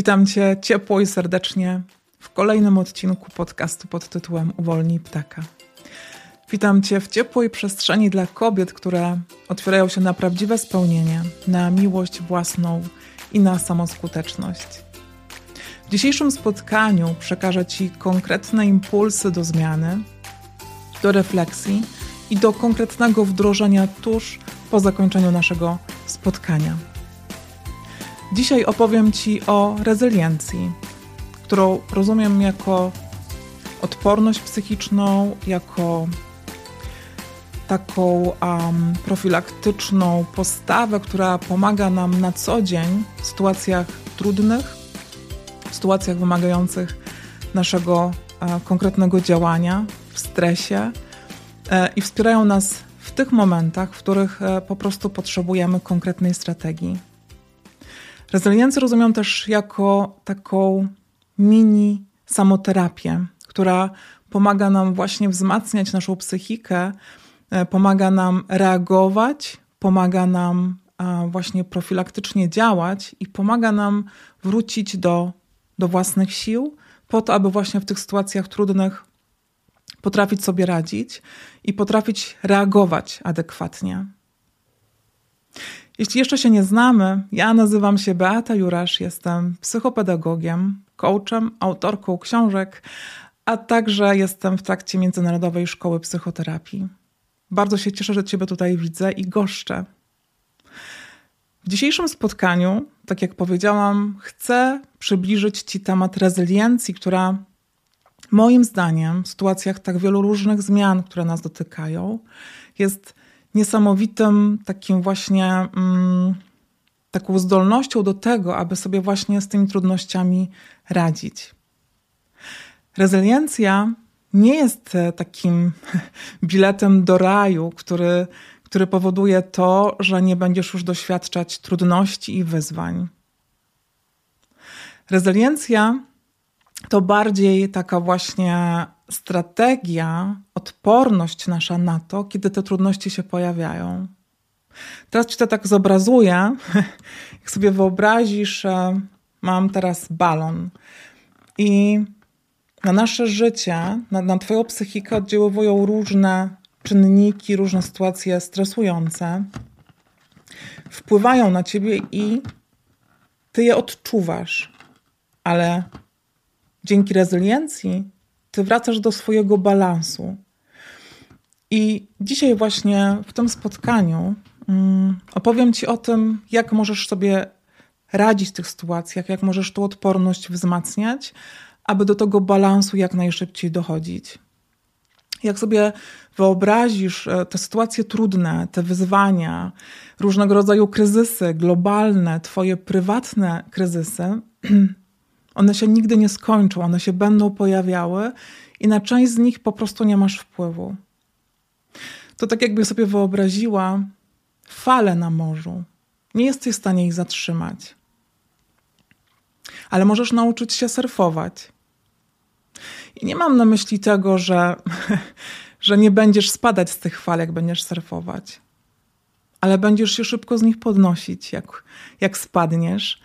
Witam Cię ciepło i serdecznie w kolejnym odcinku podcastu pod tytułem Uwolnij ptaka. Witam Cię w ciepłej przestrzeni dla kobiet, które otwierają się na prawdziwe spełnienie, na miłość własną i na samoskuteczność. W dzisiejszym spotkaniu przekażę Ci konkretne impulsy do zmiany, do refleksji i do konkretnego wdrożenia tuż po zakończeniu naszego spotkania. Dzisiaj opowiem Ci o rezyliencji, którą rozumiem jako odporność psychiczną, jako taką um, profilaktyczną postawę, która pomaga nam na co dzień w sytuacjach trudnych, w sytuacjach wymagających naszego e, konkretnego działania, w stresie e, i wspierają nas w tych momentach, w których e, po prostu potrzebujemy konkretnej strategii. Rezyliencję rozumiem też jako taką mini samoterapię, która pomaga nam właśnie wzmacniać naszą psychikę, e, pomaga nam reagować, pomaga nam właśnie profilaktycznie działać i pomaga nam wrócić do, do własnych sił, po to, aby właśnie w tych sytuacjach trudnych potrafić sobie radzić i potrafić reagować adekwatnie. Jeśli jeszcze się nie znamy, ja nazywam się Beata Jurasz, jestem psychopedagogiem, coachem, autorką książek, a także jestem w trakcie Międzynarodowej Szkoły Psychoterapii. Bardzo się cieszę, że Ciebie tutaj widzę i goszczę. W dzisiejszym spotkaniu, tak jak powiedziałam, chcę przybliżyć Ci temat rezyliencji, która moim zdaniem w sytuacjach tak wielu różnych zmian, które nas dotykają, jest niesamowitym takim właśnie mm, taką zdolnością do tego, aby sobie właśnie z tymi trudnościami radzić. Rezyliencja nie jest e, takim biletem do raju, który, który powoduje to, że nie będziesz już doświadczać trudności i wyzwań. Rezyliencja to bardziej taka właśnie strategia, odporność nasza na to, kiedy te trudności się pojawiają. Teraz ci to tak zobrazuję. Jak sobie wyobrazisz, mam teraz balon i na nasze życie, na, na Twoją psychikę oddziaływują różne czynniki, różne sytuacje stresujące. Wpływają na Ciebie i Ty je odczuwasz, ale dzięki rezyliencji ty wracasz do swojego balansu. I dzisiaj właśnie w tym spotkaniu um, opowiem Ci o tym, jak możesz sobie radzić w tych sytuacjach, jak możesz tą odporność wzmacniać, aby do tego balansu jak najszybciej dochodzić. Jak sobie wyobrazisz e, te sytuacje trudne, te wyzwania, różnego rodzaju kryzysy globalne, Twoje prywatne kryzysy, One się nigdy nie skończą, one się będą pojawiały i na część z nich po prostu nie masz wpływu. To tak jakby sobie wyobraziła falę na morzu. Nie jesteś w stanie ich zatrzymać. Ale możesz nauczyć się surfować. I nie mam na myśli tego, że, że nie będziesz spadać z tych fal, jak będziesz surfować. Ale będziesz się szybko z nich podnosić, jak, jak spadniesz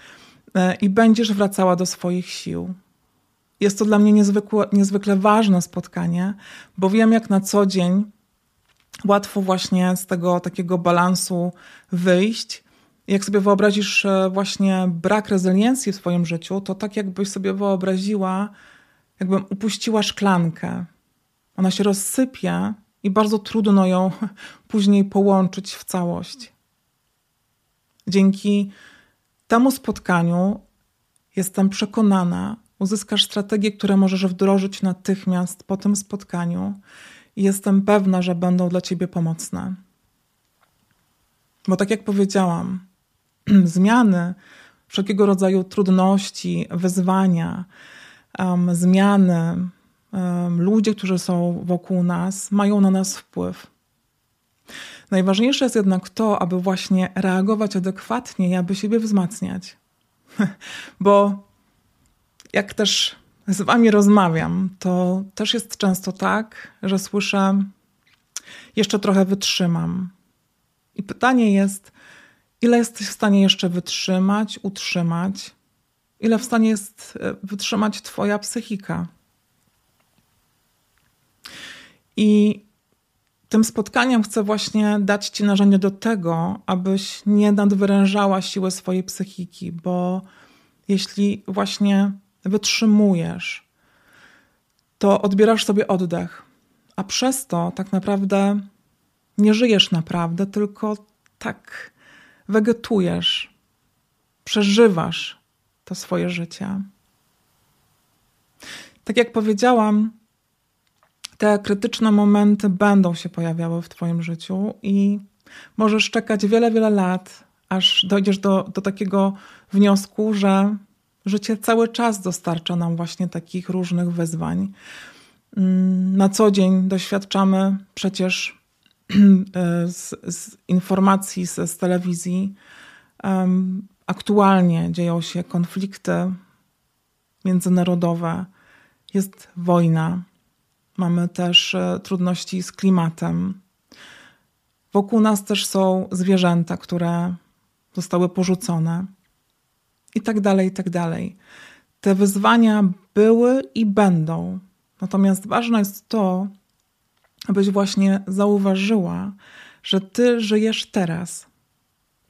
i będziesz wracała do swoich sił. Jest to dla mnie niezwykle, niezwykle ważne spotkanie, bo wiem, jak na co dzień łatwo właśnie z tego takiego balansu wyjść. Jak sobie wyobrazisz e, właśnie brak rezyliencji w swoim życiu, to tak jakbyś sobie wyobraziła, jakbym upuściła szklankę. Ona się rozsypie i bardzo trudno ją później połączyć w całość. Dzięki temu spotkaniu jestem przekonana, uzyskasz strategie, które możesz wdrożyć natychmiast po tym spotkaniu i jestem pewna, że będą dla ciebie pomocne. Bo tak jak powiedziałam, zmiany, wszelkiego rodzaju trudności, wyzwania, um, zmiany, um, ludzie, którzy są wokół nas, mają na nas wpływ. Najważniejsze jest jednak to, aby właśnie reagować adekwatnie i aby siebie wzmacniać. Bo jak też z Wami rozmawiam, to też jest często tak, że słyszę, jeszcze trochę wytrzymam. I pytanie jest, ile jesteś w stanie jeszcze wytrzymać, utrzymać, ile w stanie jest e, wytrzymać Twoja psychika. I tym spotkaniem chcę właśnie dać Ci narzędzie do tego, abyś nie nadwyrężała siły swojej psychiki, bo jeśli właśnie wytrzymujesz, to odbierasz sobie oddech, a przez to tak naprawdę nie żyjesz naprawdę, tylko tak wegetujesz, przeżywasz to swoje życie. Tak jak powiedziałam, te krytyczne momenty będą się pojawiały w Twoim życiu i możesz czekać wiele, wiele lat, aż dojdziesz do, do takiego wniosku, że życie cały czas dostarcza nam właśnie takich różnych wyzwań. Mm, na co dzień doświadczamy przecież z, z informacji z, z telewizji. Aktualnie dzieją się konflikty międzynarodowe, jest wojna, mamy też e, trudności z klimatem. Wokół nas też są zwierzęta, które zostały porzucone, i tak dalej, i tak dalej. Te wyzwania były i będą. Natomiast ważne jest to, abyś właśnie zauważyła, że ty żyjesz teraz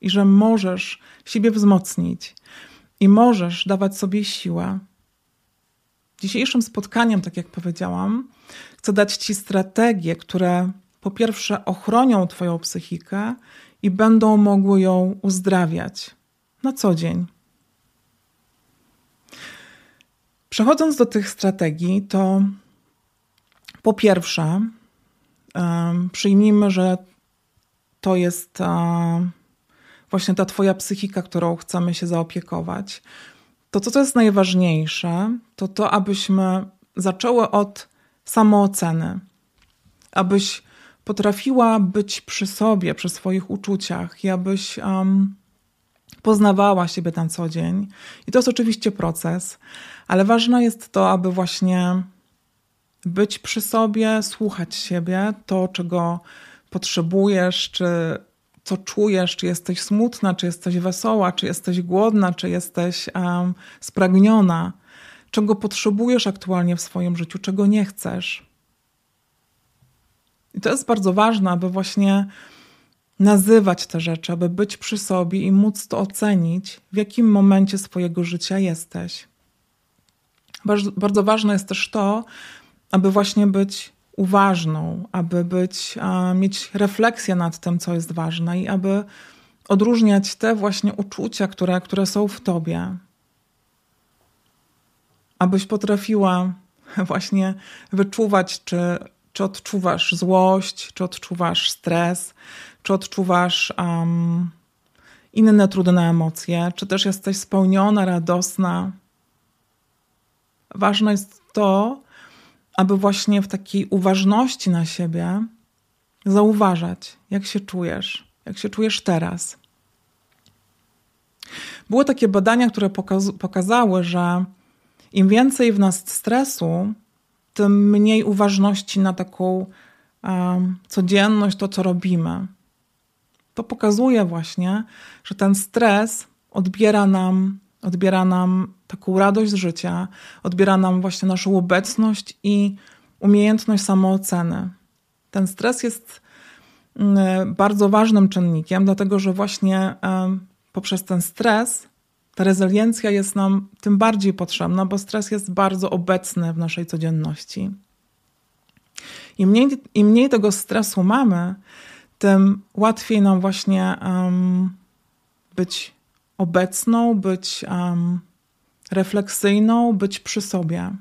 i że możesz siebie wzmocnić i możesz dawać sobie siłę. Dzisiejszym spotkaniem, tak jak powiedziałam, chcę dać Ci strategie, które po pierwsze ochronią Twoją psychikę i będą mogły ją uzdrawiać na co dzień. Przechodząc do tych strategii, to po pierwsze, przyjmijmy, że to jest właśnie ta Twoja psychika, którą chcemy się zaopiekować. To, co to jest najważniejsze, to to, abyśmy zaczęły od samooceny, abyś potrafiła być przy sobie, przy swoich uczuciach i abyś um, poznawała siebie na co dzień. I to jest oczywiście proces, ale ważne jest to, aby właśnie być przy sobie, słuchać siebie, to czego potrzebujesz, czy co czujesz, czy jesteś smutna, czy jesteś wesoła, czy jesteś głodna, czy jesteś um, spragniona, czego potrzebujesz aktualnie w swoim życiu, czego nie chcesz. I to jest bardzo ważne, aby właśnie nazywać te rzeczy, aby być przy sobie i móc to ocenić, w jakim momencie swojego życia jesteś. Bardzo, bardzo ważne jest też to, aby właśnie być uważną, aby być, mieć refleksję nad tym, co jest ważne i aby odróżniać te właśnie uczucia, które, które są w tobie. Abyś potrafiła właśnie wyczuwać, czy, czy odczuwasz złość, czy odczuwasz stres, czy odczuwasz um, inne trudne emocje, czy też jesteś spełniona, radosna. Ważne jest to, aby właśnie w takiej uważności na siebie zauważać, jak się czujesz, jak się czujesz teraz. Były takie badania, które pokazały, że im więcej w nas stresu, tym mniej uważności na taką um, codzienność, to co robimy. To pokazuje właśnie, że ten stres odbiera nam odbiera nam taką radość z życia, odbiera nam właśnie naszą obecność i umiejętność samooceny. Ten stres jest mm, bardzo ważnym czynnikiem, dlatego że właśnie poprzez ten stres ta rezyliencja jest nam tym bardziej potrzebna, bo stres jest bardzo obecny w naszej codzienności. Im mniej, mniej tego stresu mamy, tym łatwiej nam właśnie um, być obecną, być um, refleksyjną, być przy sobie.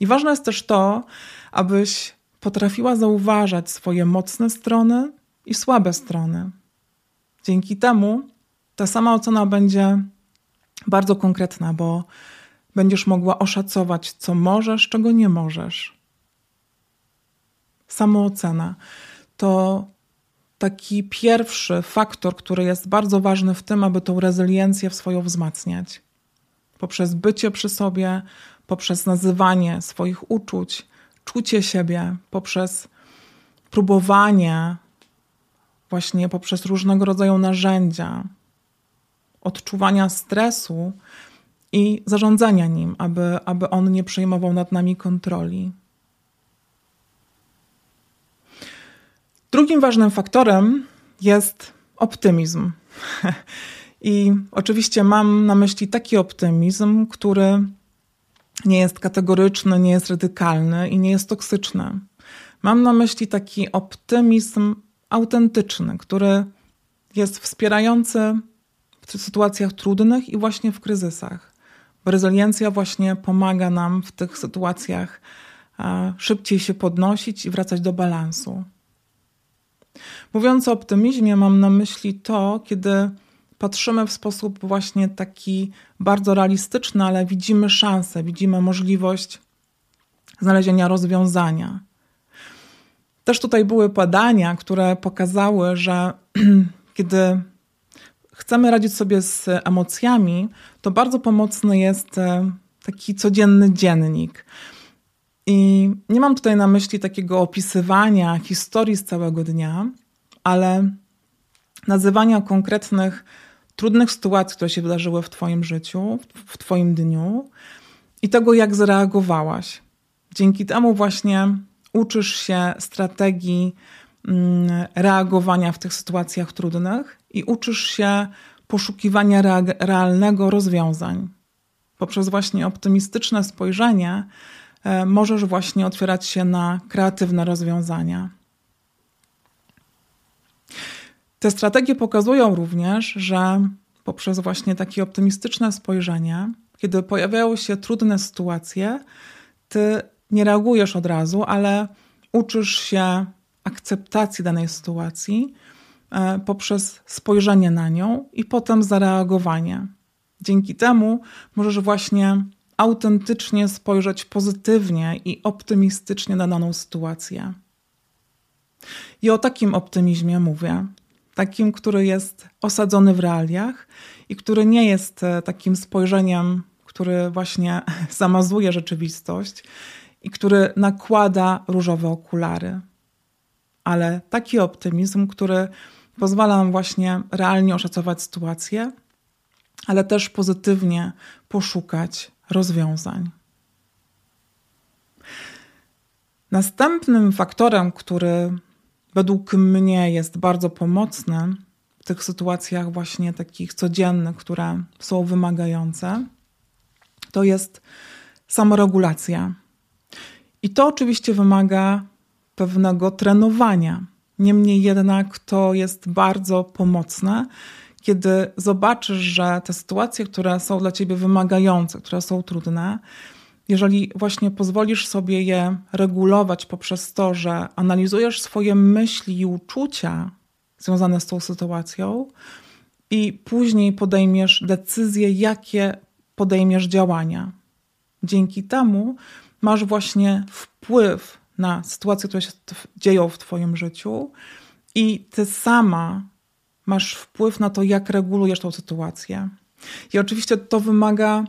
I ważne jest też to, abyś potrafiła zauważać swoje mocne strony i słabe strony. Dzięki temu ta sama ocena będzie bardzo konkretna, bo będziesz mogła oszacować, co możesz, czego nie możesz. Samoocena to taki pierwszy faktor, który jest bardzo ważny w tym, aby tą rezyliencję w swoją wzmacniać. Poprzez bycie przy sobie, poprzez nazywanie swoich uczuć, czucie siebie, poprzez próbowanie, właśnie poprzez różnego rodzaju narzędzia, odczuwania stresu i zarządzania nim, aby, aby on nie przejmował nad nami kontroli. Drugim ważnym faktorem jest optymizm. I oczywiście mam na myśli taki optymizm, który nie jest kategoryczny, nie jest radykalny i nie jest toksyczny. Mam na myśli taki optymizm autentyczny, który jest wspierający w sytuacjach trudnych i właśnie w kryzysach. Bo rezyliencja właśnie pomaga nam w tych sytuacjach szybciej się podnosić i wracać do balansu. Mówiąc o optymizmie, mam na myśli to, kiedy patrzymy w sposób właśnie taki bardzo realistyczny, ale widzimy szansę, widzimy możliwość znalezienia rozwiązania. Też tutaj były badania, które pokazały, że kiedy chcemy radzić sobie z emocjami, to bardzo pomocny jest e, taki codzienny dziennik. I nie mam tutaj na myśli takiego opisywania historii z całego dnia, ale nazywania konkretnych trudnych sytuacji, które się wydarzyły w Twoim życiu, w Twoim dniu i tego, jak zareagowałaś. Dzięki temu właśnie uczysz się strategii mm, reagowania w tych sytuacjach trudnych i uczysz się poszukiwania realnego rozwiązań. Poprzez właśnie optymistyczne spojrzenie możesz właśnie otwierać się na kreatywne rozwiązania. Te strategie pokazują również, że poprzez właśnie takie optymistyczne spojrzenie, kiedy pojawiają się trudne sytuacje, ty nie reagujesz od razu, ale uczysz się akceptacji danej sytuacji e, poprzez spojrzenie na nią i potem zareagowanie. Dzięki temu możesz właśnie autentycznie spojrzeć pozytywnie i optymistycznie na daną sytuację. I o takim optymizmie mówię takim, który jest osadzony w realiach i który nie jest e, takim spojrzeniem, który właśnie zamazuje rzeczywistość i który nakłada różowe okulary. Ale taki optymizm, który pozwala nam właśnie realnie oszacować sytuację, ale też pozytywnie poszukać rozwiązań. Następnym faktorem, który według mnie jest bardzo pomocny w tych sytuacjach właśnie takich codziennych, które są wymagające, to jest samoregulacja. I to oczywiście wymaga pewnego trenowania. Niemniej jednak to jest bardzo pomocne, kiedy zobaczysz, że te sytuacje, które są dla ciebie wymagające, które są trudne, jeżeli właśnie pozwolisz sobie je regulować poprzez to, że analizujesz swoje myśli i uczucia związane z tą sytuacją i później podejmiesz decyzję, jakie podejmiesz działania. Dzięki temu masz właśnie wpływ na sytuacje, które się dzieją w Twoim życiu, i Ty sama masz wpływ na to, jak regulujesz tą sytuację. I oczywiście to wymaga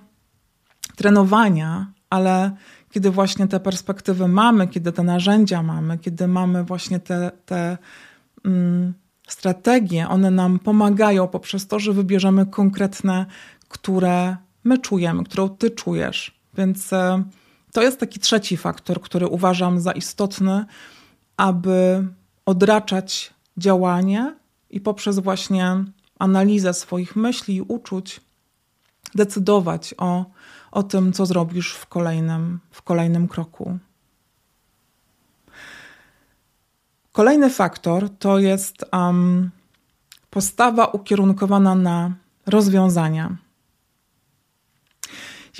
trenowania, ale kiedy właśnie te perspektywy mamy, kiedy te narzędzia mamy, kiedy mamy właśnie te, te mm, strategie, one nam pomagają poprzez to, że wybierzemy konkretne, które my czujemy, którą ty czujesz. Więc e, to jest taki trzeci faktor, który uważam za istotny, aby odraczać działanie i poprzez właśnie analizę swoich myśli i uczuć decydować o o tym, co zrobisz w kolejnym, w kolejnym kroku. Kolejny faktor to jest um, postawa ukierunkowana na rozwiązania.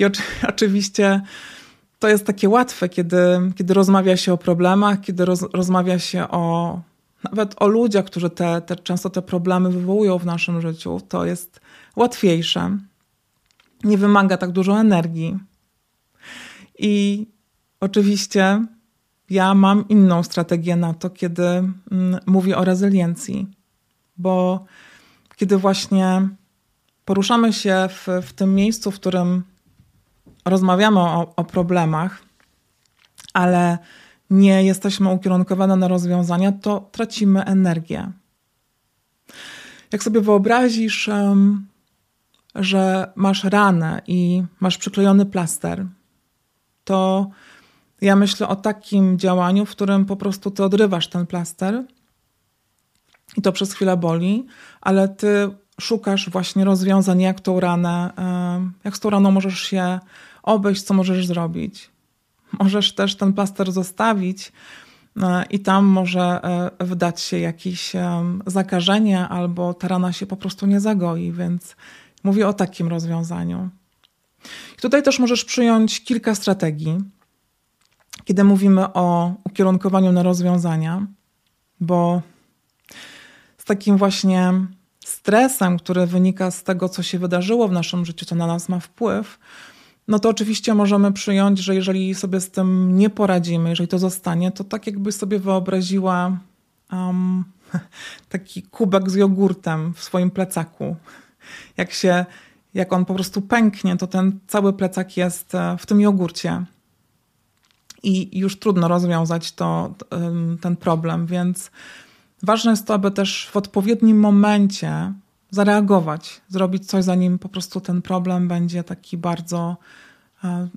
I oczy, oczywiście to jest takie łatwe, kiedy, kiedy rozmawia się o problemach, kiedy roz, rozmawia się o nawet o ludziach, którzy te, te, często te problemy wywołują w naszym życiu. To jest łatwiejsze nie wymaga tak dużo energii. I oczywiście ja mam inną strategię na to, kiedy mm, mówię o rezyliencji, bo kiedy właśnie poruszamy się w, w tym miejscu, w którym rozmawiamy o, o problemach, ale nie jesteśmy ukierunkowane na rozwiązania, to tracimy energię. Jak sobie wyobrazisz, że masz ranę i masz przyklejony plaster, to ja myślę o takim działaniu, w którym po prostu ty odrywasz ten plaster i to przez chwilę boli, ale ty szukasz właśnie rozwiązań, jak tą ranę, jak z tą raną możesz się obejść, co możesz zrobić. Możesz też ten plaster zostawić e, i tam może e, wdać się jakieś zakażenie albo ta rana się po prostu nie zagoi, więc mówię o takim rozwiązaniu. Tutaj też możesz przyjąć kilka strategii, kiedy mówimy o ukierunkowaniu na rozwiązania, bo z takim właśnie stresem, który wynika z tego, co się wydarzyło w naszym życiu, co na nas ma wpływ, no to oczywiście możemy przyjąć, że jeżeli sobie z tym nie poradzimy, jeżeli to zostanie, to tak jakby sobie wyobraziła um, taki kubek z jogurtem w swoim plecaku. Jak się, jak on po prostu pęknie, to ten cały plecak jest e, w tym jogurcie. I już trudno rozwiązać to, ten problem, więc ważne jest to, aby też w odpowiednim momencie zareagować, zrobić coś, zanim po prostu ten problem będzie taki bardzo e,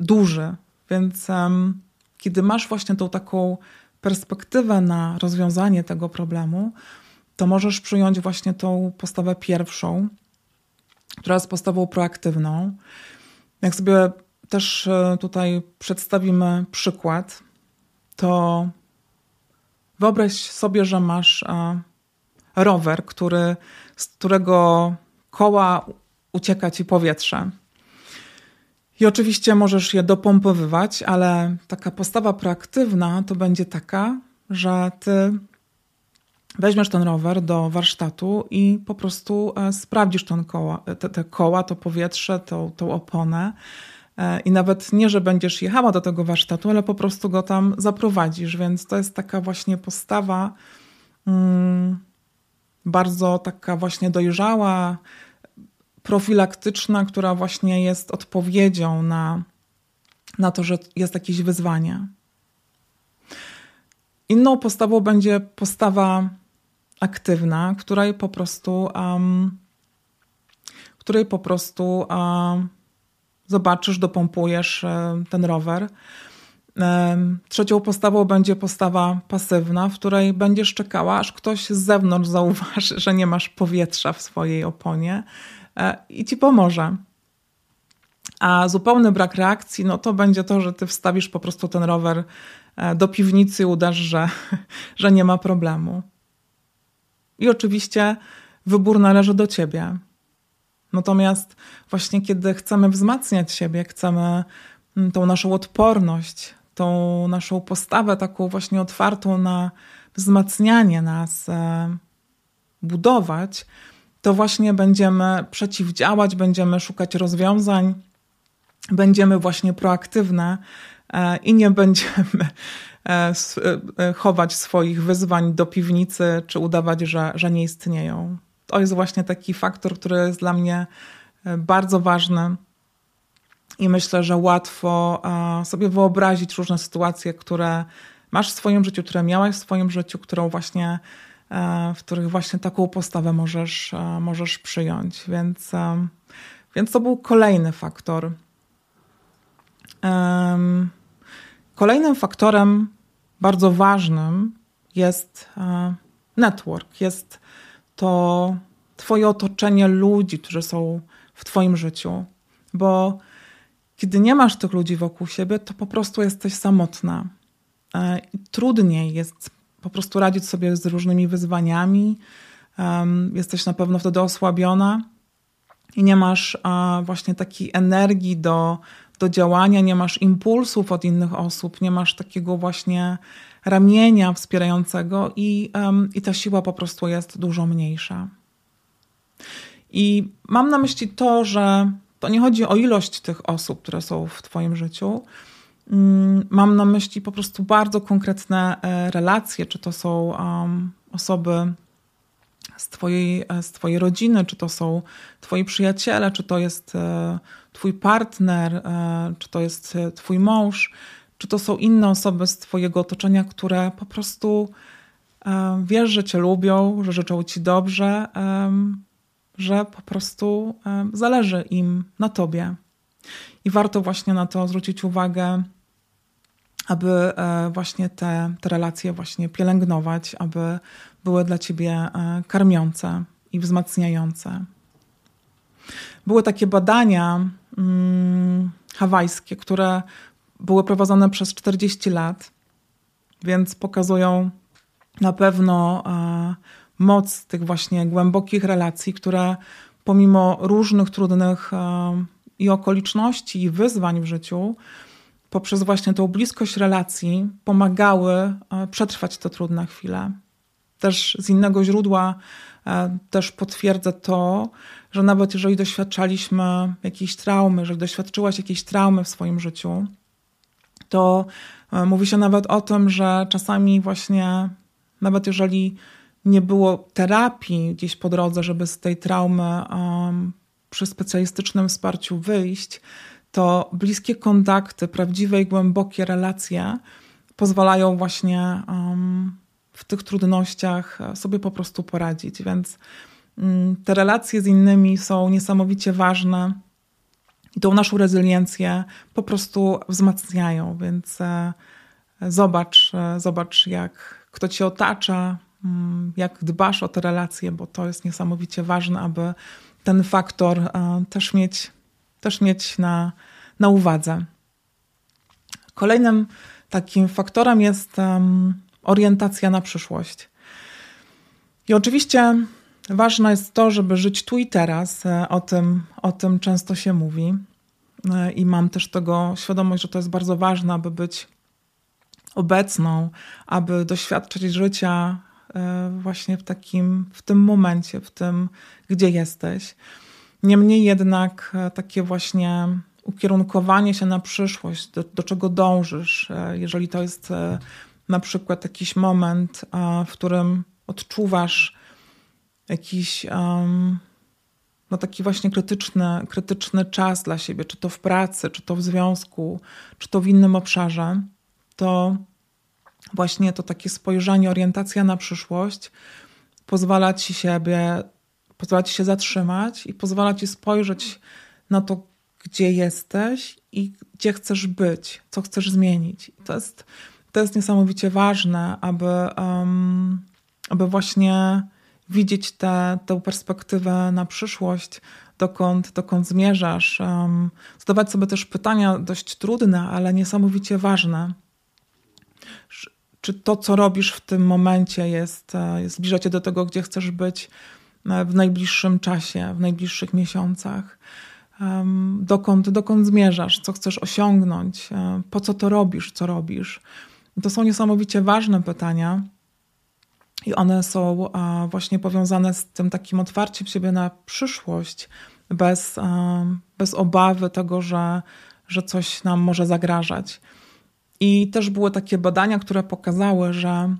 duży. Więc kiedy masz właśnie tą taką perspektywę na rozwiązanie tego problemu, to możesz przyjąć właśnie tą postawę pierwszą, która jest postawą proaktywną. Jak sobie też e, tutaj przedstawimy przykład, to wyobraź sobie, że masz e, rower, który z którego koła ucieka ci powietrze. I oczywiście możesz je dopompowywać, ale taka postawa proaktywna to będzie taka, że ty weźmiesz ten rower do warsztatu i po prostu e, sprawdzisz ten koła, te, te koła, to powietrze, tą, tą oponę. E, I nawet nie, że będziesz jechała do tego warsztatu, ale po prostu go tam zaprowadzisz. Więc to jest taka właśnie postawa. Hmm, bardzo taka właśnie dojrzała, profilaktyczna, która właśnie jest odpowiedzią na, na to, że jest jakieś wyzwanie. Inną postawą będzie postawa aktywna, której po prostu, um, której po prostu um, zobaczysz, dopompujesz um, ten rower Trzecią postawą będzie postawa pasywna, w której będziesz czekała, aż ktoś z zewnątrz zauważy, że nie masz powietrza w swojej oponie e, i ci pomoże. A zupełny brak reakcji, no to będzie to, że ty wstawisz po prostu ten rower e, do piwnicy i udasz, że, że nie ma problemu. I oczywiście wybór należy do ciebie. Natomiast właśnie kiedy chcemy wzmacniać siebie, chcemy mm, tą naszą odporność, tą naszą postawę taką właśnie otwartą na wzmacnianie nas e, budować, to właśnie będziemy przeciwdziałać, będziemy szukać rozwiązań, będziemy właśnie proaktywne e, i nie będziemy e, chować swoich wyzwań do piwnicy czy udawać, że, że nie istnieją. To jest właśnie taki faktor, który jest dla mnie bardzo ważny i myślę, że łatwo sobie wyobrazić różne sytuacje, które masz w swoim życiu, które miałaś w swoim życiu, którą właśnie, e, w których właśnie taką postawę możesz, e, możesz przyjąć. Więc, e, więc to był kolejny faktor. Kolejnym faktorem bardzo ważnym jest network, jest to Twoje otoczenie ludzi, którzy są w Twoim życiu, bo kiedy nie masz tych ludzi wokół siebie, to po prostu jesteś samotna. E, trudniej jest po prostu radzić sobie z różnymi wyzwaniami. Jesteś na pewno wtedy osłabiona i nie masz właśnie takiej energii do, do działania, nie masz impulsów od innych osób, nie masz takiego właśnie ramienia wspierającego i, i ta siła po prostu jest dużo mniejsza. I mam na myśli to, że to nie chodzi o ilość tych osób, które są w Twoim życiu. Mm, mam na myśli po prostu bardzo konkretne e, relacje, czy to są osoby z twojej, e, z twojej rodziny, czy to są Twoi przyjaciele, czy to jest e, Twój partner, czy to jest Twój mąż, czy to są inne osoby z Twojego otoczenia, które po prostu wiesz, że Cię lubią, że życzą Ci dobrze że po prostu zależy im na tobie. I warto właśnie na to zwrócić uwagę, aby właśnie te, te relacje właśnie pielęgnować, aby były dla ciebie karmiące i wzmacniające. Były takie badania hmm, hawajskie, które były prowadzone przez 40 lat, więc pokazują na pewno e, moc tych właśnie głębokich relacji, które pomimo różnych trudnych e, i okoliczności, i wyzwań w życiu, poprzez właśnie tą bliskość relacji pomagały e, przetrwać te trudne chwile. Też z innego źródła też potwierdzę to, że nawet jeżeli doświadczaliśmy jakiejś traumy, jeżeli doświadczyłaś jakiejś traumy w swoim życiu, to e, mówi się nawet o tym, że czasami właśnie, nawet jeżeli nie było terapii gdzieś po drodze, żeby z tej traumy um, przy specjalistycznym wsparciu wyjść, to bliskie kontakty, prawdziwe i głębokie relacje pozwalają właśnie um, w tych trudnościach sobie po prostu poradzić. Więc um, te relacje z innymi są niesamowicie ważne i tą naszą rezyliencję po prostu wzmacniają. Więc e, zobacz, e, zobacz, jak kto cię otacza, jak dbasz o te relacje, bo to jest niesamowicie ważne, aby ten faktor e, też mieć, też mieć na, na uwadze. Kolejnym takim faktorem jest orientacja na przyszłość. I oczywiście Ważne jest to, żeby żyć tu i teraz. E, o tym, o tym często się mówi. E, I mam też tego świadomość, że to jest bardzo ważne, aby być obecną, aby doświadczyć życia właśnie w takim, w tym momencie, w tym, gdzie jesteś. Niemniej jednak takie właśnie ukierunkowanie się na przyszłość, do, do czego dążysz, jeżeli to jest na przykład jakiś moment, w którym odczuwasz, jakiś no taki właśnie krytyczny, krytyczny czas dla siebie, czy to w pracy, czy to w związku, czy to w innym obszarze, to właśnie to takie spojrzenie, orientacja na przyszłość pozwala ci siebie, pozwala ci się zatrzymać i pozwala ci spojrzeć na to, gdzie jesteś i gdzie chcesz być, co chcesz zmienić. To jest, to jest niesamowicie ważne, aby, um, aby właśnie widzieć tę, perspektywę na przyszłość, dokąd, dokąd zmierzasz. Um, zadawać sobie też pytania dość trudne, ale niesamowicie ważne. Czy to, co robisz w tym momencie, jest, e, jest zbliża cię do tego, gdzie chcesz być e, w najbliższym czasie, w najbliższych miesiącach? Dokąd, dokąd zmierzasz, co chcesz osiągnąć, e, po co to robisz, co robisz. To są niesamowicie ważne pytania, i one są właśnie powiązane z tym takim otwarciem siebie na przyszłość, bez, bez obawy tego, że, że coś nam może zagrażać. I też były takie badania, które pokazały, że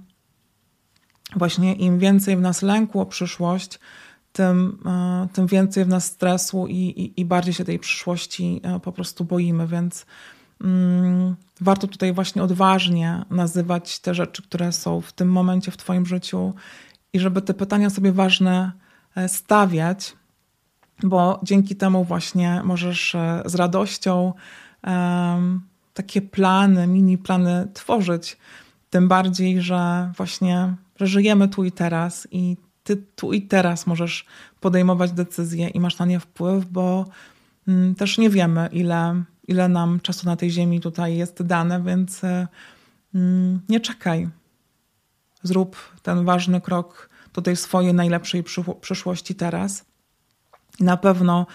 właśnie im więcej w nas lęku o przyszłość, tym, tym więcej w nas stresu i, i, i bardziej się tej przyszłości po prostu boimy. Więc Mm, warto tutaj właśnie odważnie nazywać te rzeczy, które są w tym momencie w Twoim życiu i żeby te pytania sobie ważne e, stawiać, bo dzięki temu właśnie możesz e, z radością um, takie plany, mini plany tworzyć. Tym bardziej, że właśnie że żyjemy tu i teraz i ty tu i teraz możesz podejmować decyzje i masz na nie wpływ, bo mm, też nie wiemy, ile ile nam czasu na tej ziemi tutaj jest dane, więc e, mm, nie czekaj. Zrób ten ważny krok do tej swojej najlepszej przyszłości teraz. Na pewno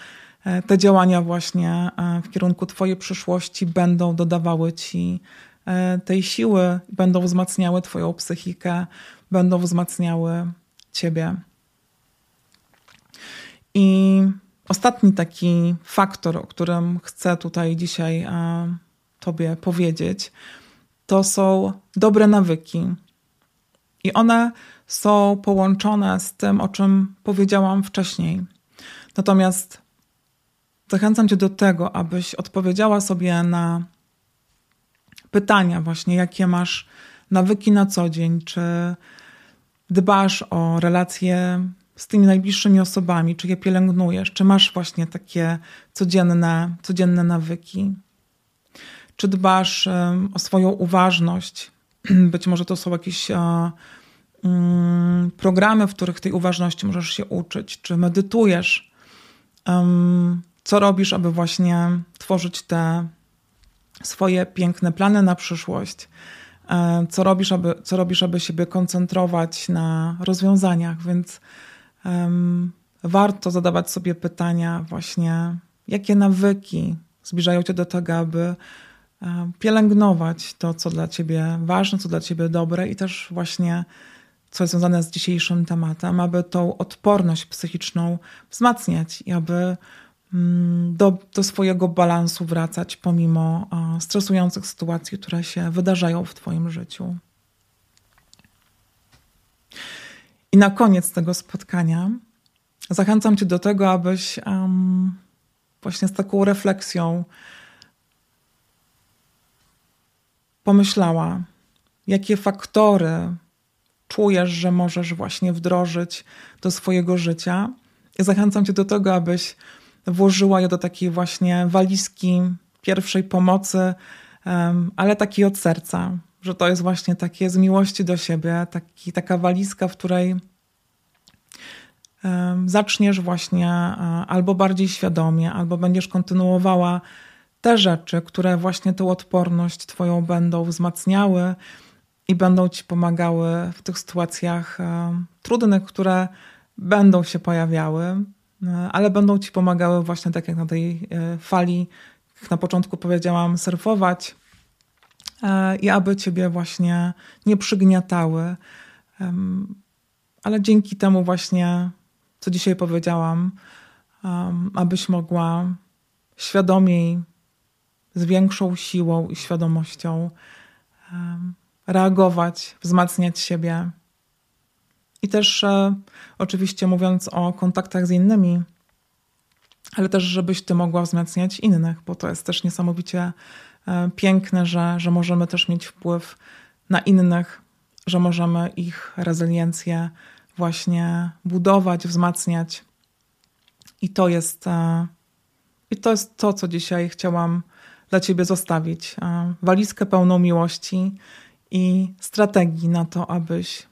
te działania właśnie e, w kierunku Twojej przyszłości będą dodawały Ci tej siły, będą wzmacniały Twoją psychikę, będą wzmacniały Ciebie. I Ostatni taki faktor, o którym chcę tutaj dzisiaj e, Tobie powiedzieć, to są dobre nawyki. I one są połączone z tym, o czym powiedziałam wcześniej. Natomiast zachęcam Cię do tego, abyś odpowiedziała sobie na pytania, właśnie jakie masz nawyki na co dzień, czy dbasz o relacje z tymi najbliższymi osobami, czy je pielęgnujesz, czy masz właśnie takie codzienne, codzienne nawyki, czy dbasz o swoją uważność. Być może to są jakieś mm, programy, w których tej uważności możesz się uczyć, czy medytujesz. Co robisz, aby właśnie tworzyć te swoje piękne plany na przyszłość? E, co robisz, aby, co robisz, aby siebie koncentrować na rozwiązaniach? Więc um, warto zadawać sobie pytania, właśnie jakie nawyki zbliżają cię do tego, aby e, pielęgnować to, co dla ciebie ważne, co dla ciebie dobre i też właśnie co jest związane z dzisiejszym tematem, aby tą odporność psychiczną wzmacniać i aby do, do swojego balansu wracać pomimo stresujących sytuacji, które się wydarzają w Twoim życiu. I na koniec tego spotkania zachęcam Cię do tego, abyś um, właśnie z taką refleksją pomyślała, jakie faktory czujesz, że możesz właśnie wdrożyć do swojego życia. I zachęcam Cię do tego, abyś włożyła je do takiej właśnie walizki pierwszej pomocy, ale takiej od serca, że to jest właśnie takie z miłości do siebie, taki, taka walizka, w której zaczniesz właśnie albo bardziej świadomie, albo będziesz kontynuowała te rzeczy, które właśnie tę odporność Twoją będą wzmacniały i będą Ci pomagały w tych sytuacjach trudnych, które będą się pojawiały, ale będą Ci pomagały właśnie tak jak na tej fali, jak na początku powiedziałam, surfować i aby Ciebie właśnie nie przygniatały. Ale dzięki temu właśnie co dzisiaj powiedziałam, abyś mogła świadomiej, z większą siłą i świadomością reagować, wzmacniać siebie. I też e, oczywiście mówiąc o kontaktach z innymi, ale też żebyś ty mogła wzmacniać innych, bo to jest też niesamowicie e, piękne, że, że możemy też mieć wpływ na innych, że możemy ich rezyliencję właśnie budować, wzmacniać. I to jest, e, i to, jest to, co dzisiaj chciałam dla Ciebie zostawić. Walizkę pełną miłości i strategii na to, abyś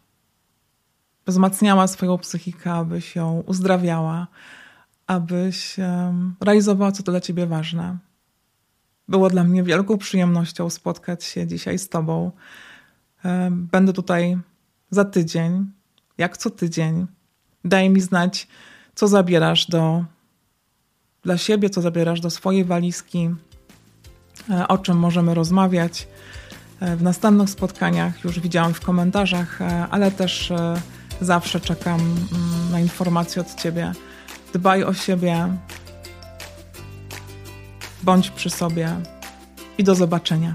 wzmacniała swoją psychikę, abyś ją uzdrawiała, abyś realizowała, co to dla Ciebie ważne. Było dla mnie wielką przyjemnością spotkać się dzisiaj z Tobą. Będę tutaj za tydzień jak co tydzień. Daj mi znać, co zabierasz do, dla siebie, co zabierasz do swojej walizki, e, o czym możemy rozmawiać. E, w następnych spotkaniach już widziałam w komentarzach, e, ale też zawsze czekam mm, na informacje od Ciebie. Dbaj o siebie, bądź przy sobie i do zobaczenia.